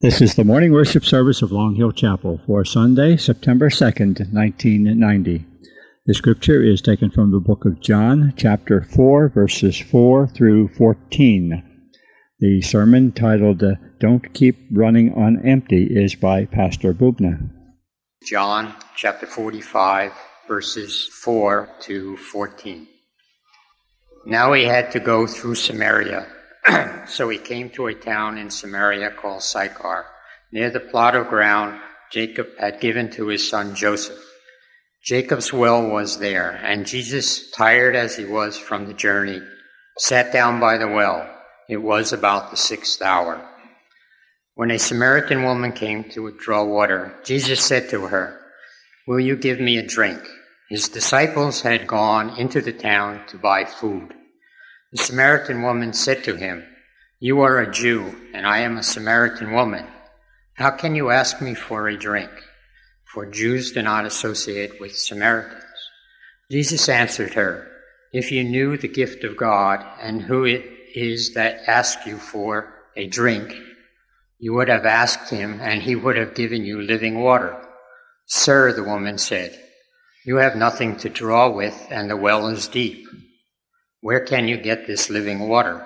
This is the morning worship service of Long Hill Chapel for Sunday, September 2nd, 1990. The scripture is taken from the book of John, chapter 4, verses 4 through 14. The sermon titled uh, Don't Keep Running on Empty is by Pastor Bubna. John chapter 45, verses 4 to 14. Now he had to go through Samaria. so he came to a town in Samaria called Sychar, near the plot of ground Jacob had given to his son Joseph. Jacob's well was there, and Jesus, tired as he was from the journey, sat down by the well. It was about the sixth hour. When a Samaritan woman came to draw water, Jesus said to her, Will you give me a drink? His disciples had gone into the town to buy food. The Samaritan woman said to him, You are a Jew, and I am a Samaritan woman. How can you ask me for a drink? For Jews do not associate with Samaritans. Jesus answered her, If you knew the gift of God and who it is that asks you for a drink, you would have asked him, and he would have given you living water. Sir, the woman said, You have nothing to draw with, and the well is deep. Where can you get this living water?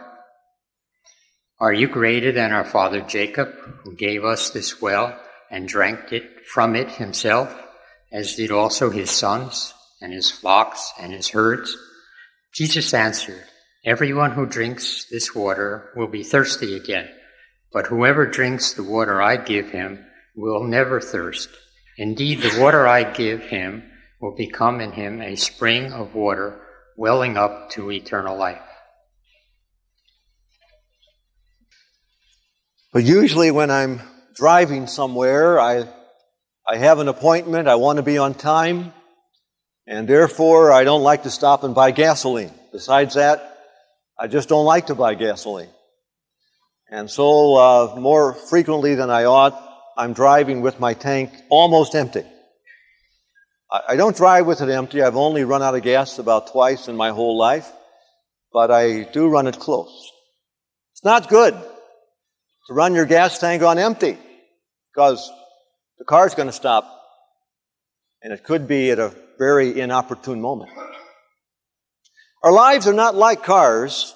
Are you greater than our father Jacob, who gave us this well and drank it from it himself, as did also his sons and his flocks and his herds? Jesus answered, Everyone who drinks this water will be thirsty again, but whoever drinks the water I give him will never thirst. Indeed, the water I give him will become in him a spring of water welling up to eternal life. But usually when I'm driving somewhere, I, I have an appointment, I want to be on time, and therefore I don't like to stop and buy gasoline. Besides that, I just don't like to buy gasoline. And so, uh, more frequently than I ought, I'm driving with my tank almost empty. I don't drive with it empty. I've only run out of gas about twice in my whole life, but I do run it close. It's not good to run your gas tank on empty because the car's going to stop and it could be at a very inopportune moment. Our lives are not like cars.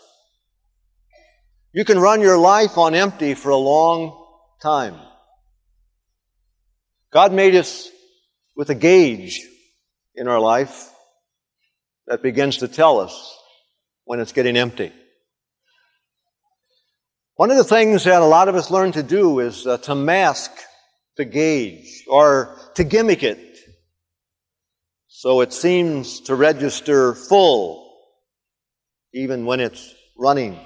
You can run your life on empty for a long time. God made us with a gauge in our life that begins to tell us when it's getting empty. One of the things that a lot of us learn to do is uh, to mask the gauge or to gimmick it so it seems to register full even when it's running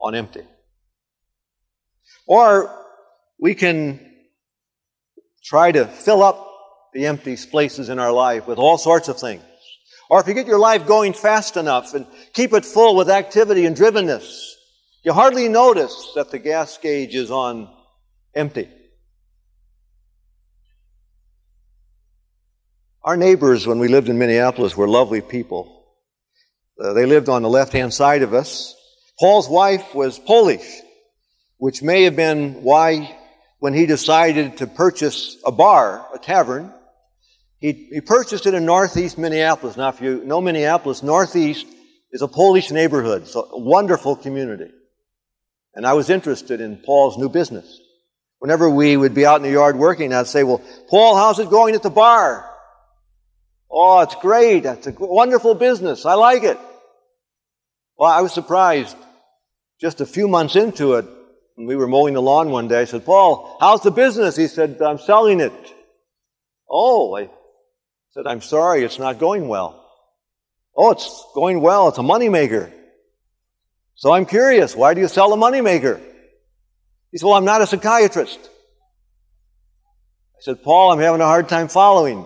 on empty. Or we can try to fill up the empty places in our life with all sorts of things. Or if you get your life going fast enough and keep it full with activity and drivenness, you hardly notice that the gas gauge is on empty. Our neighbors, when we lived in Minneapolis, were lovely people. Uh, they lived on the left hand side of us. Paul's wife was Polish, which may have been why, when he decided to purchase a bar, a tavern, he, he purchased it in northeast Minneapolis. Now, if you know Minneapolis, northeast is a Polish neighborhood, so a wonderful community. And I was interested in Paul's new business. Whenever we would be out in the yard working, I'd say, well, Paul, how's it going at the bar? Oh, it's great. It's a wonderful business. I like it. Well, I was surprised. Just a few months into it, when we were mowing the lawn one day, I said, Paul, how's the business? He said, I'm selling it. Oh, I said, I'm sorry, it's not going well. Oh, it's going well. It's a moneymaker. So I'm curious, why do you sell a moneymaker? He said, well, I'm not a psychiatrist. I said, Paul, I'm having a hard time following.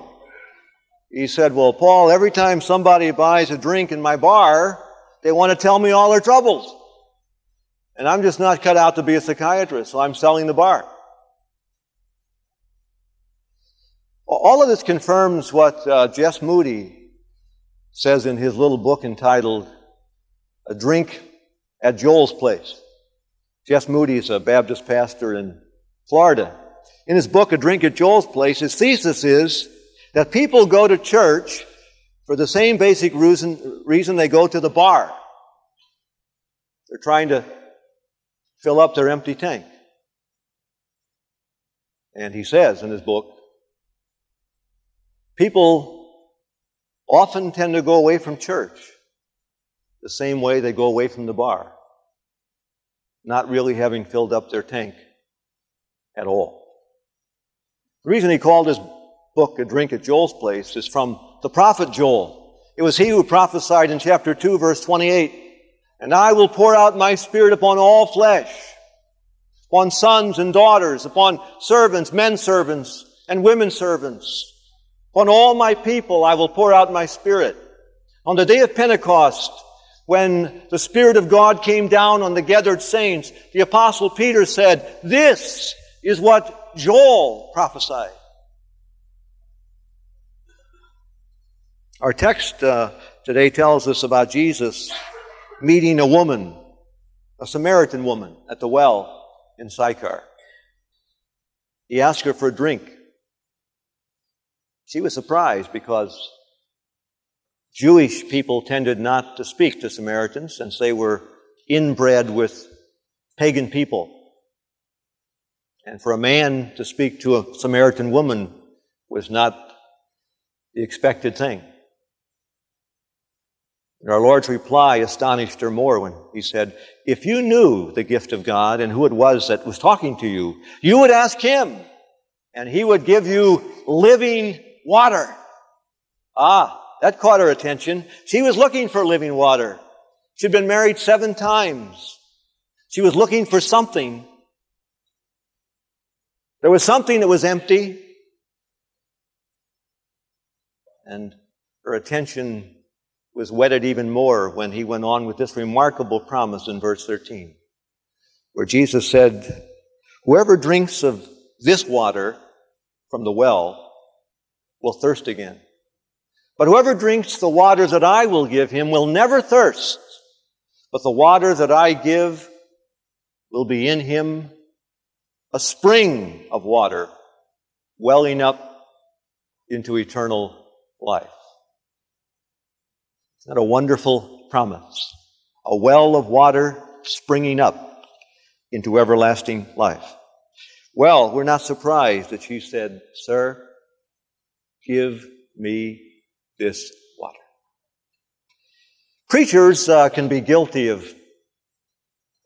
He said, well, Paul, every time somebody buys a drink in my bar, they want to tell me all their troubles. And I'm just not cut out to be a psychiatrist, so I'm selling the bar. All of this confirms what uh, Jess Moody says in his little book entitled A Drink at Joel's Place. Jess Moody is a Baptist pastor in Florida. In his book, A Drink at Joel's Place, his thesis is that people go to church for the same basic reason, reason they go to the bar. They're trying to fill up their empty tank. And he says in his book, people often tend to go away from church the same way they go away from the bar, not really having filled up their tank at all. The reason he called his book A Drink at Joel's Place is from the prophet Joel. It was he who prophesied in chapter 2, verse 28, And I will pour out my spirit upon all flesh, upon sons and daughters, upon servants, men servants, and women servants. Upon all my people I will pour out my spirit. On the day of Pentecost, when the Spirit of God came down on the gathered saints, the Apostle Peter said, This is what Joel prophesied. Our text uh, today tells us about Jesus meeting a woman, a Samaritan woman, at the well in Sychar. He asked her for a drink. She was surprised because Jewish people tended not to speak to Samaritans since they were inbred with pagan people. And for a man to speak to a Samaritan woman was not the expected thing. And our Lord's reply astonished her more when he said, If you knew the gift of God and who it was that was talking to you, you would ask him, and he would give you living water. Ah, that caught her attention. She was looking for living water. She'd been married seven times. She was looking for something. There was something that was empty. And her attention was whetted even more when he went on with this remarkable promise in verse 13, where Jesus said, Whoever drinks of this water from the well will thirst again. But whoever drinks the water that I will give him will never thirst, but the water that I give will be in him a spring of water welling up into eternal life. Isn't that a wonderful promise? A well of water springing up into everlasting life. Well, we're not surprised that she said, Sir, give me this water. Preachers uh, can be guilty of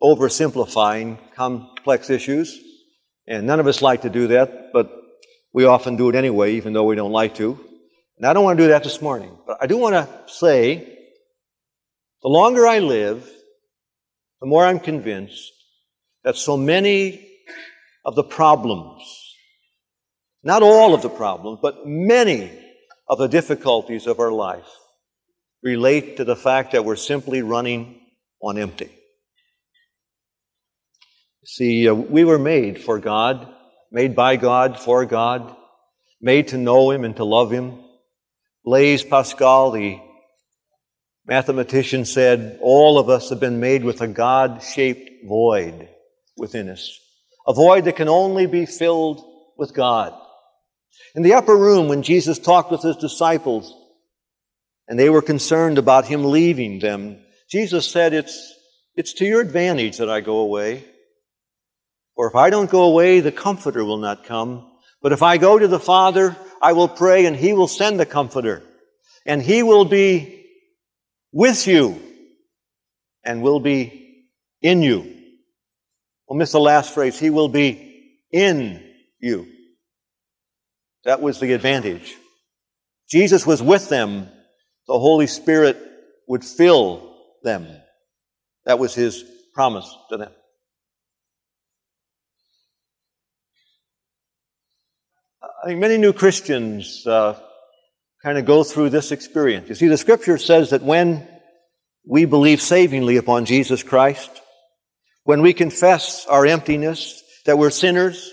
oversimplifying complex issues, and none of us like to do that, but we often do it anyway, even though we don't like to. And I don't want to do that this morning, but I do want to say the longer I live, the more I'm convinced that so many of the problems, not all of the problems, but many of the difficulties of our life relate to the fact that we're simply running on empty. See, uh, we were made for God, made by God, for God, made to know Him and to love Him. Blaise Pascal, the mathematician, said, All of us have been made with a God shaped void within us, a void that can only be filled with God. In the upper room, when Jesus talked with his disciples and they were concerned about him leaving them, Jesus said, It's, it's to your advantage that I go away. For if I don't go away, the Comforter will not come. But if I go to the Father, I will pray and He will send the Comforter. And He will be with you and will be in you. We'll miss the last phrase. He will be in you. That was the advantage. Jesus was with them. The Holy Spirit would fill them. That was his promise to them. I think many new Christians uh, kind of go through this experience. You see, the scripture says that when we believe savingly upon Jesus Christ, when we confess our emptiness, that we're sinners,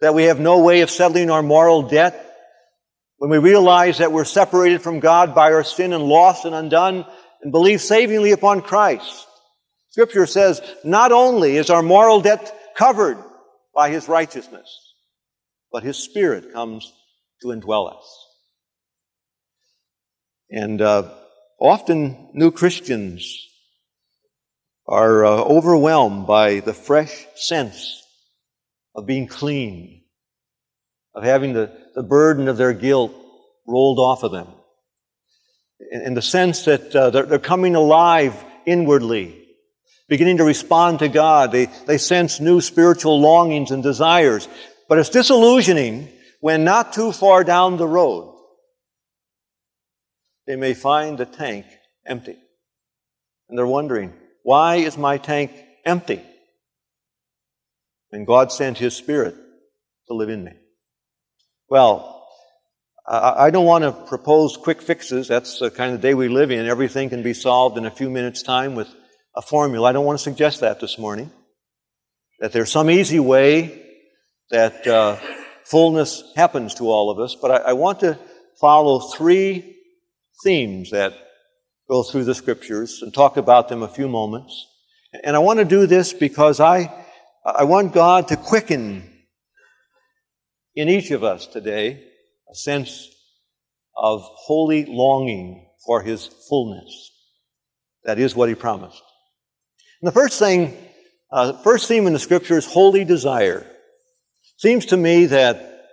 that we have no way of settling our moral debt, when we realize that we're separated from God by our sin and lost and undone, and believe savingly upon Christ. Scripture says not only is our moral debt covered, by His righteousness, but His Spirit comes to indwell us. And uh, often new Christians are uh, overwhelmed by the fresh sense of being clean, of having the, the burden of their guilt rolled off of them. In, in the sense that uh, they're, they're coming alive inwardly, beginning to respond to God. They, they sense new spiritual longings and desires. But it's disillusioning when not too far down the road, they may find the tank empty. And they're wondering, why is my tank empty? And God sent His Spirit to live in me. Well, I don't want to propose quick fixes. That's the kind of day we live in. Everything can be solved in a few minutes' time with a formula. I don't want to suggest that this morning. That there's some easy way that uh, fullness happens to all of us. But I, I want to follow three themes that go through the scriptures and talk about them a few moments. And I want to do this because I, I want God to quicken in each of us today a sense of holy longing for His fullness. That is what He promised. And the first thing, uh, first theme in the scripture is holy desire. Seems to me that,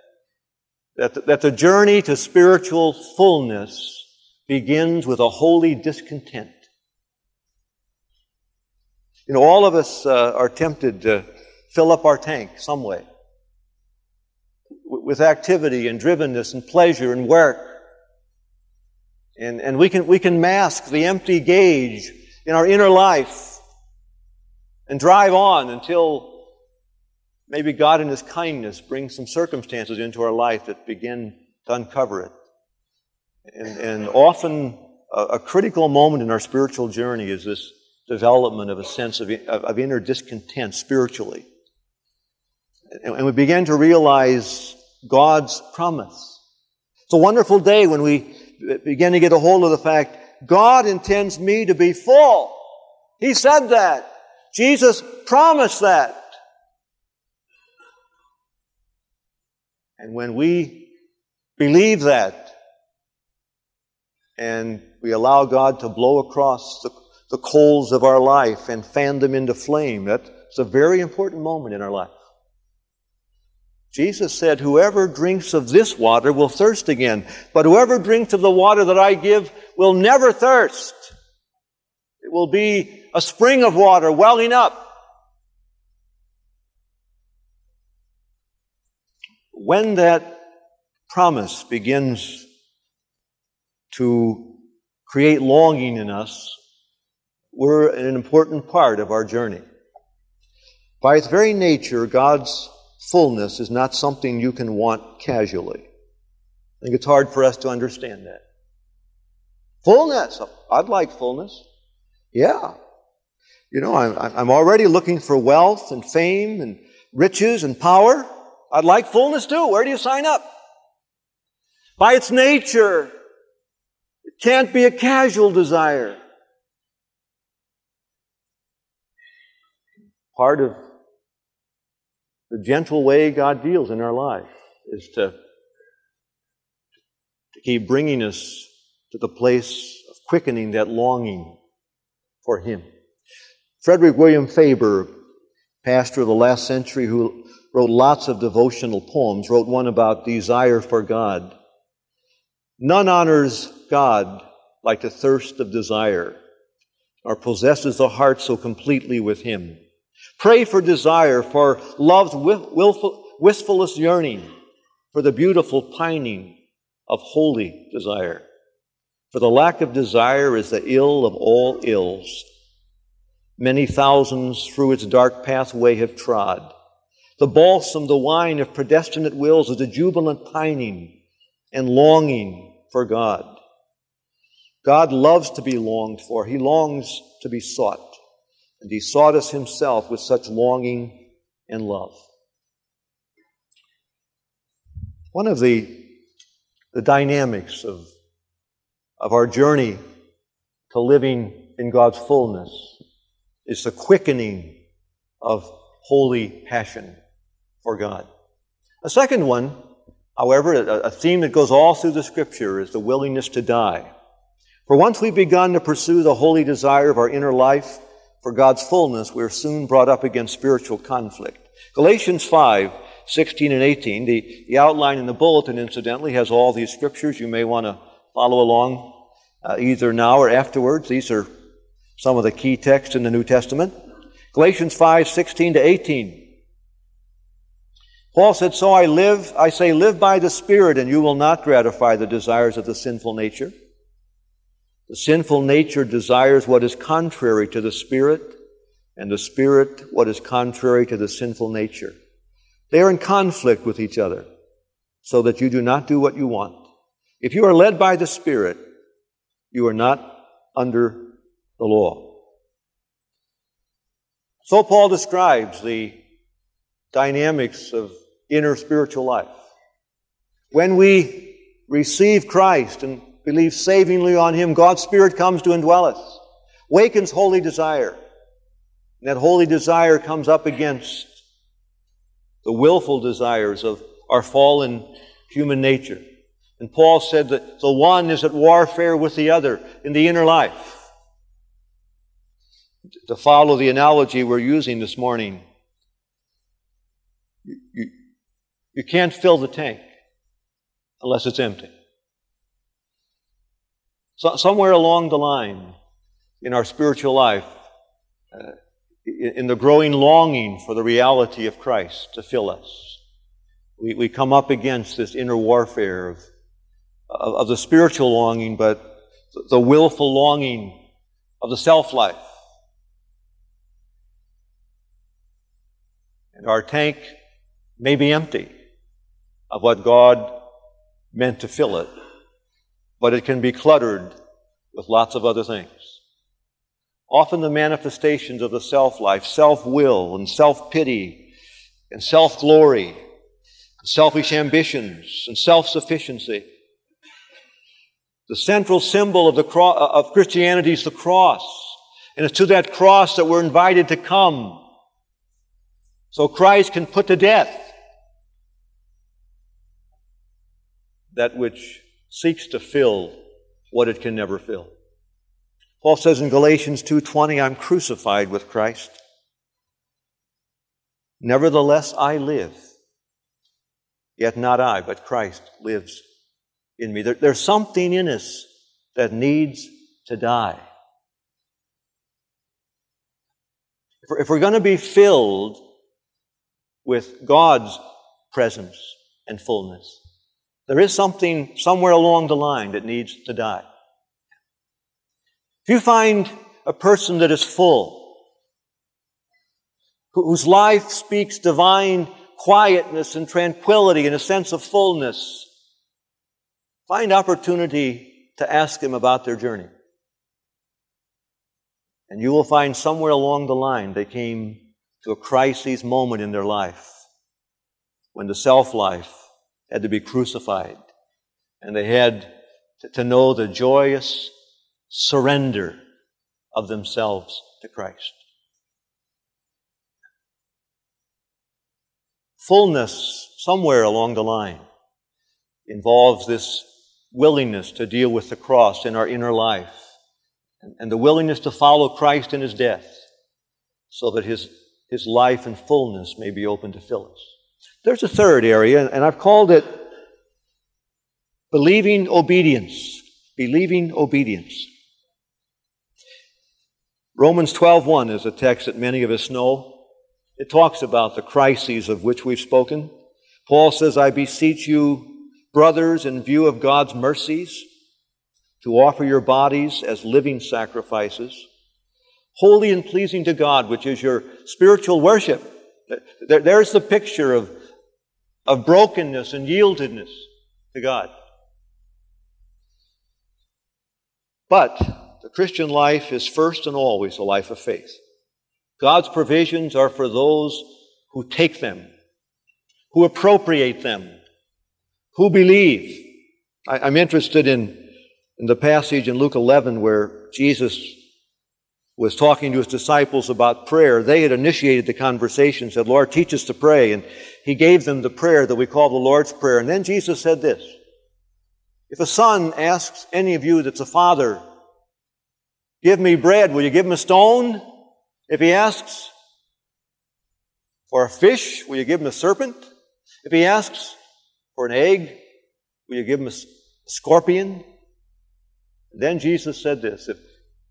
that, that the journey to spiritual fullness begins with a holy discontent. You know, all of us uh, are tempted to fill up our tank some way with activity and drivenness and pleasure and work. And, and we, can, we can mask the empty gauge in our inner life and drive on until maybe God in His kindness brings some circumstances into our life that begin to uncover it. And, and often a, a, critical moment in our spiritual journey is this development of a sense of, of, of inner discontent spiritually. And, we begin to realize God's promise. It's a wonderful day when we begin to get a hold of the fact God intends me to be full. He said that. Jesus promised that. And when we believe that, and we allow God to blow across the, the coals of our life and fan them into flame. That's a very important moment in our life. Jesus said, Whoever drinks of this water will thirst again, but whoever drinks of the water that I give will never thirst. It will be a spring of water welling up. When that promise begins to create longing in us, we're an important part of our journey. By its very nature, God's fullness is not something you can want casually. I think it's hard for us to understand that. Fullness. I'd like fullness. Yeah. You know, I'm, I'm already looking for wealth and fame and riches and power. I'd like fullness too. Where do you sign up? By its nature, it can't be a casual desire. Part of the gentle way God deals in our life is to, to keep bringing us to the place of quickening that longing for Him. Frederick William Faber, pastor of the last century who wrote lots of devotional poems, wrote one about desire for God. None honors God like the thirst of desire, or possesses the heart so completely with Him. Pray for desire, for love's wistfulest yearning, for the beautiful pining of holy desire. For the lack of desire is the ill of all ills. Many thousands through its dark pathway have trod. The balsam, the wine of predestinate wills is a jubilant pining and longing for God. God loves to be longed for. He longs to be sought. And He sought us Himself with such longing and love. One of the, the dynamics of, of our journey to living in God's fullness is the quickening of holy passion for God. A second one, however, a theme that goes all through the scripture is the willingness to die. For once we've begun to pursue the holy desire of our inner life for God's fullness, we're soon brought up against spiritual conflict. Galatians 5, 16 and 18, the, the outline in the bulletin, incidentally, has all these scriptures. You may want to follow along uh, either now or afterwards. These are some of the key texts in the New Testament. Galatians 5, 16 to 18. Paul said, So I live, I say, live by the Spirit, and you will not gratify the desires of the sinful nature. The sinful nature desires what is contrary to the Spirit, and the Spirit what is contrary to the sinful nature. They are in conflict with each other, so that you do not do what you want. If you are led by the Spirit, you are not under the law. So Paul describes the dynamics of inner spiritual life. When we receive Christ and believe savingly on Him, God's Spirit comes to indwell us, wakens holy desire. And that holy desire comes up against the willful desires of our fallen human nature. And Paul said that the one is at warfare with the other in the inner life. To follow the analogy we're using this morning, you, you, you can't fill the tank unless it's empty. So, somewhere along the line in our spiritual life, uh, in the growing longing for the reality of Christ to fill us, we, we come up against this inner warfare of, of, of the spiritual longing, but the willful longing of the self life. And our tank may be empty of what God meant to fill it, but it can be cluttered with lots of other things. Often the manifestations of the self life, self will, and self pity, and self glory, selfish ambitions, and self sufficiency. The central symbol of, the cro- of Christianity is the cross. And it's to that cross that we're invited to come. So Christ can put to death that which seeks to fill what it can never fill. Paul says in Galatians 2:20, I'm crucified with Christ. Nevertheless I live. Yet not I, but Christ lives in me. There, there's something in us that needs to die. If we're, if we're going to be filled with God's presence and fullness, there is something somewhere along the line that needs to die. If you find a person that is full, whose life speaks divine quietness and tranquility and a sense of fullness, find opportunity to ask them about their journey. And you will find somewhere along the line they came to a crisis moment in their life when the self life had to be crucified. And they had to know the joyous surrender of themselves to Christ. Fullness, somewhere along the line, involves this willingness to deal with the cross in our inner life and the willingness to follow Christ in his death so that his, his life and fullness may be open to fill us. There's a third area, and I've called it believing obedience. Believing obedience. Romans 12:1 is a text that many of us know. It talks about the crises of which we've spoken. Paul says, I beseech you, brothers, in view of God's mercies, to offer your bodies as living sacrifices, holy and pleasing to God, which is your spiritual worship. There's the picture of of brokenness and yieldedness to God. But the Christian life is first and always a life of faith. God's provisions are for those who take them, who appropriate them, who believe. I, am interested in, in the passage in Luke 11 where Jesus was talking to his disciples about prayer, they had initiated the conversation, said, Lord, teach us to pray. And he gave them the prayer that we call the Lord's Prayer. And then Jesus said this If a son asks any of you that's a father, Give me bread, will you give him a stone? If he asks for a fish, will you give him a serpent? If he asks for an egg, will you give him a scorpion? Then Jesus said this If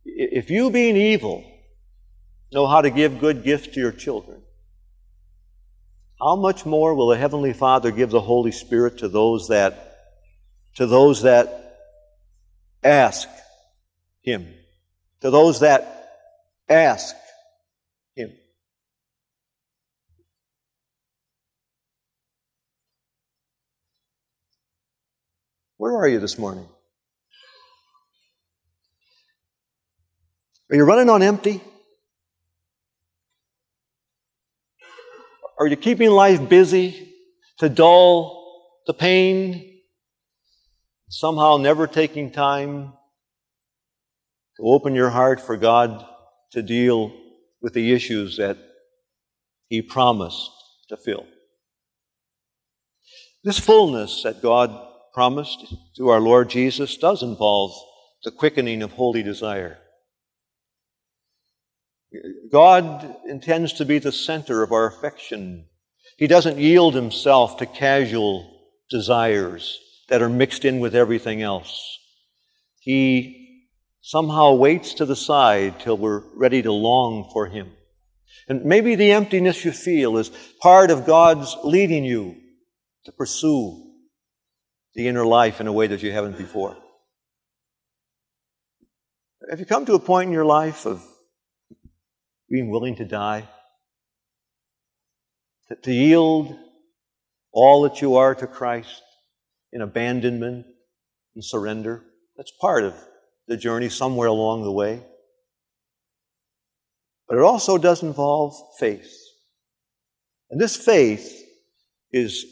if you, being evil, know how to give good gifts to your children, how much more will the Heavenly Father give the Holy Spirit to those that, to those that ask Him? To those that ask Him. Where are you this morning? Are you running on empty? Are you keeping life busy to dull the pain? Somehow never taking time to open your heart for God to deal with the issues that He promised to fill. This fullness that God promised to our Lord Jesus does involve the quickening of holy desire. God intends to be the center of our affection. He doesn't yield himself to casual desires that are mixed in with everything else. He somehow waits to the side till we're ready to long for him. And maybe the emptiness you feel is part of God's leading you to pursue the inner life in a way that you haven't before. Have you come to a point in your life of being willing to die, to, to yield all that you are to Christ in abandonment and surrender. That's part of the journey somewhere along the way. But it also does involve faith. And this faith is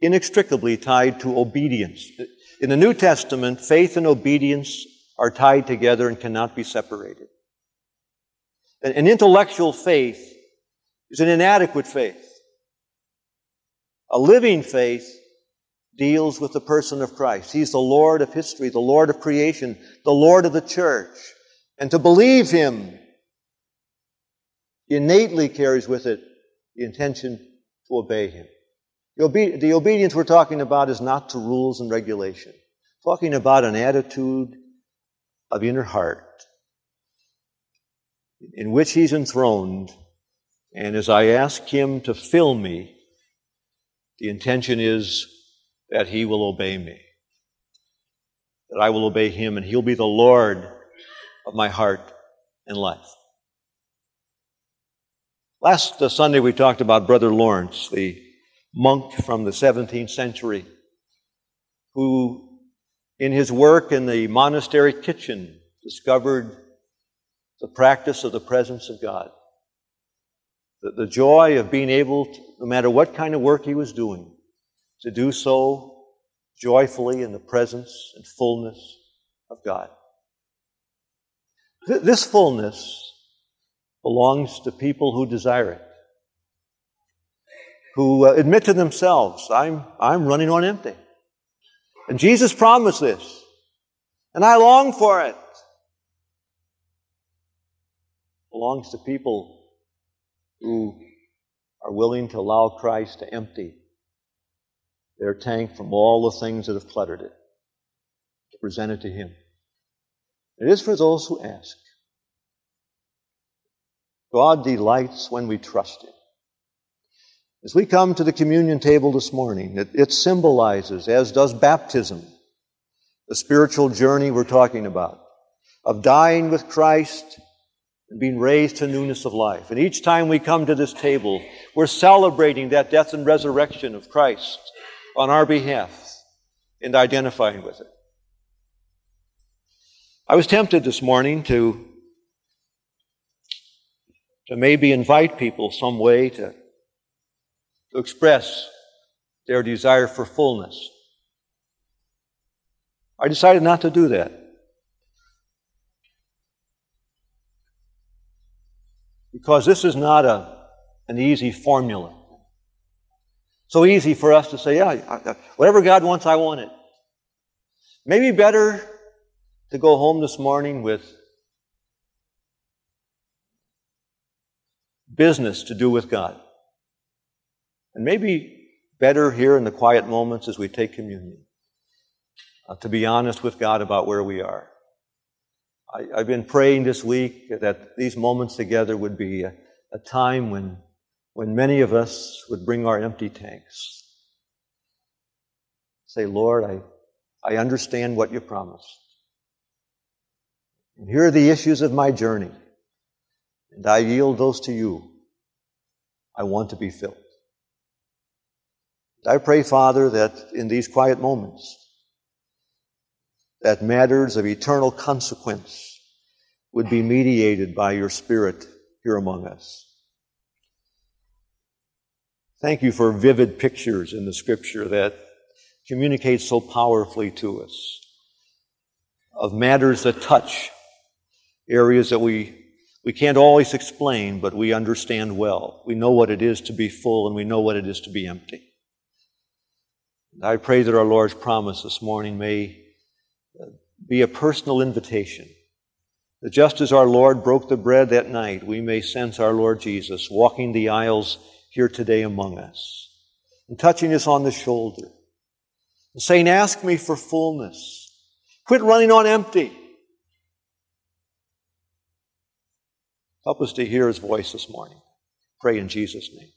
inextricably tied to obedience. In the New Testament, faith and obedience are tied together and cannot be separated. An intellectual faith is an inadequate faith. A living faith deals with the person of Christ. He's the Lord of history, the Lord of creation, the Lord of the church. And to believe Him innately carries with it the intention to obey Him. The, obe- the obedience we're talking about is not to rules and regulation. talking about an attitude of inner heart in which He's enthroned. And as I ask Him to fill me, the intention is that He will obey me. That I will obey Him and He'll be the Lord of my heart and life. Last uh, Sunday we talked about Brother Lawrence, the monk from the 17th century, who in his work in the monastery kitchen discovered the practice of the presence of God. The, the joy of being able, to, no matter what kind of work he was doing, to do so joyfully in the presence and fullness of God. Th- this fullness belongs to people who desire it, who uh, admit to themselves, I'm, I'm running on empty. And Jesus promised this, and I long for it. Belongs to people who are willing to allow Christ to empty their tank from all the things that have cluttered it, to present it to Him. It is for those who ask. God delights when we trust Him. As we come to the communion table this morning, it, it symbolizes, as does baptism, the spiritual journey we're talking about, of dying with Christ and being raised to newness of life. And each time we come to this table, we're celebrating that death and resurrection of Christ on our behalf and identifying with it. I was tempted this morning to, to maybe invite people some way to, to express their desire for fullness. I decided not to do that. Because this is not a, an easy formula. So easy for us to say, yeah, whatever God wants, I want it. Maybe better to go home this morning with business to do with God. And maybe better here in the quiet moments as we take communion uh, to be honest with God about where we are. I, have been praying this week that these moments together would be a, a time when, when many of us would bring our empty tanks. Say, Lord, I, I understand what you promised. And here are the issues of my journey. And I yield those to you. I want to be filled. I pray, Father, that in these quiet moments, that matters of eternal consequence would be mediated by your Spirit here among us. Thank you for vivid pictures in the Scripture that communicate so powerfully to us of matters that touch areas that we we can't always explain, but we understand well. We know what it is to be full and we know what it is to be empty. And I pray that our Lord's promise this morning may be a personal invitation. That just as our Lord broke the bread that night, we may sense our Lord Jesus walking the aisles here today among us and touching us on the shoulder and saying, Ask me for fullness. Quit running on empty. Help us to hear his voice this morning. Pray in Jesus' name.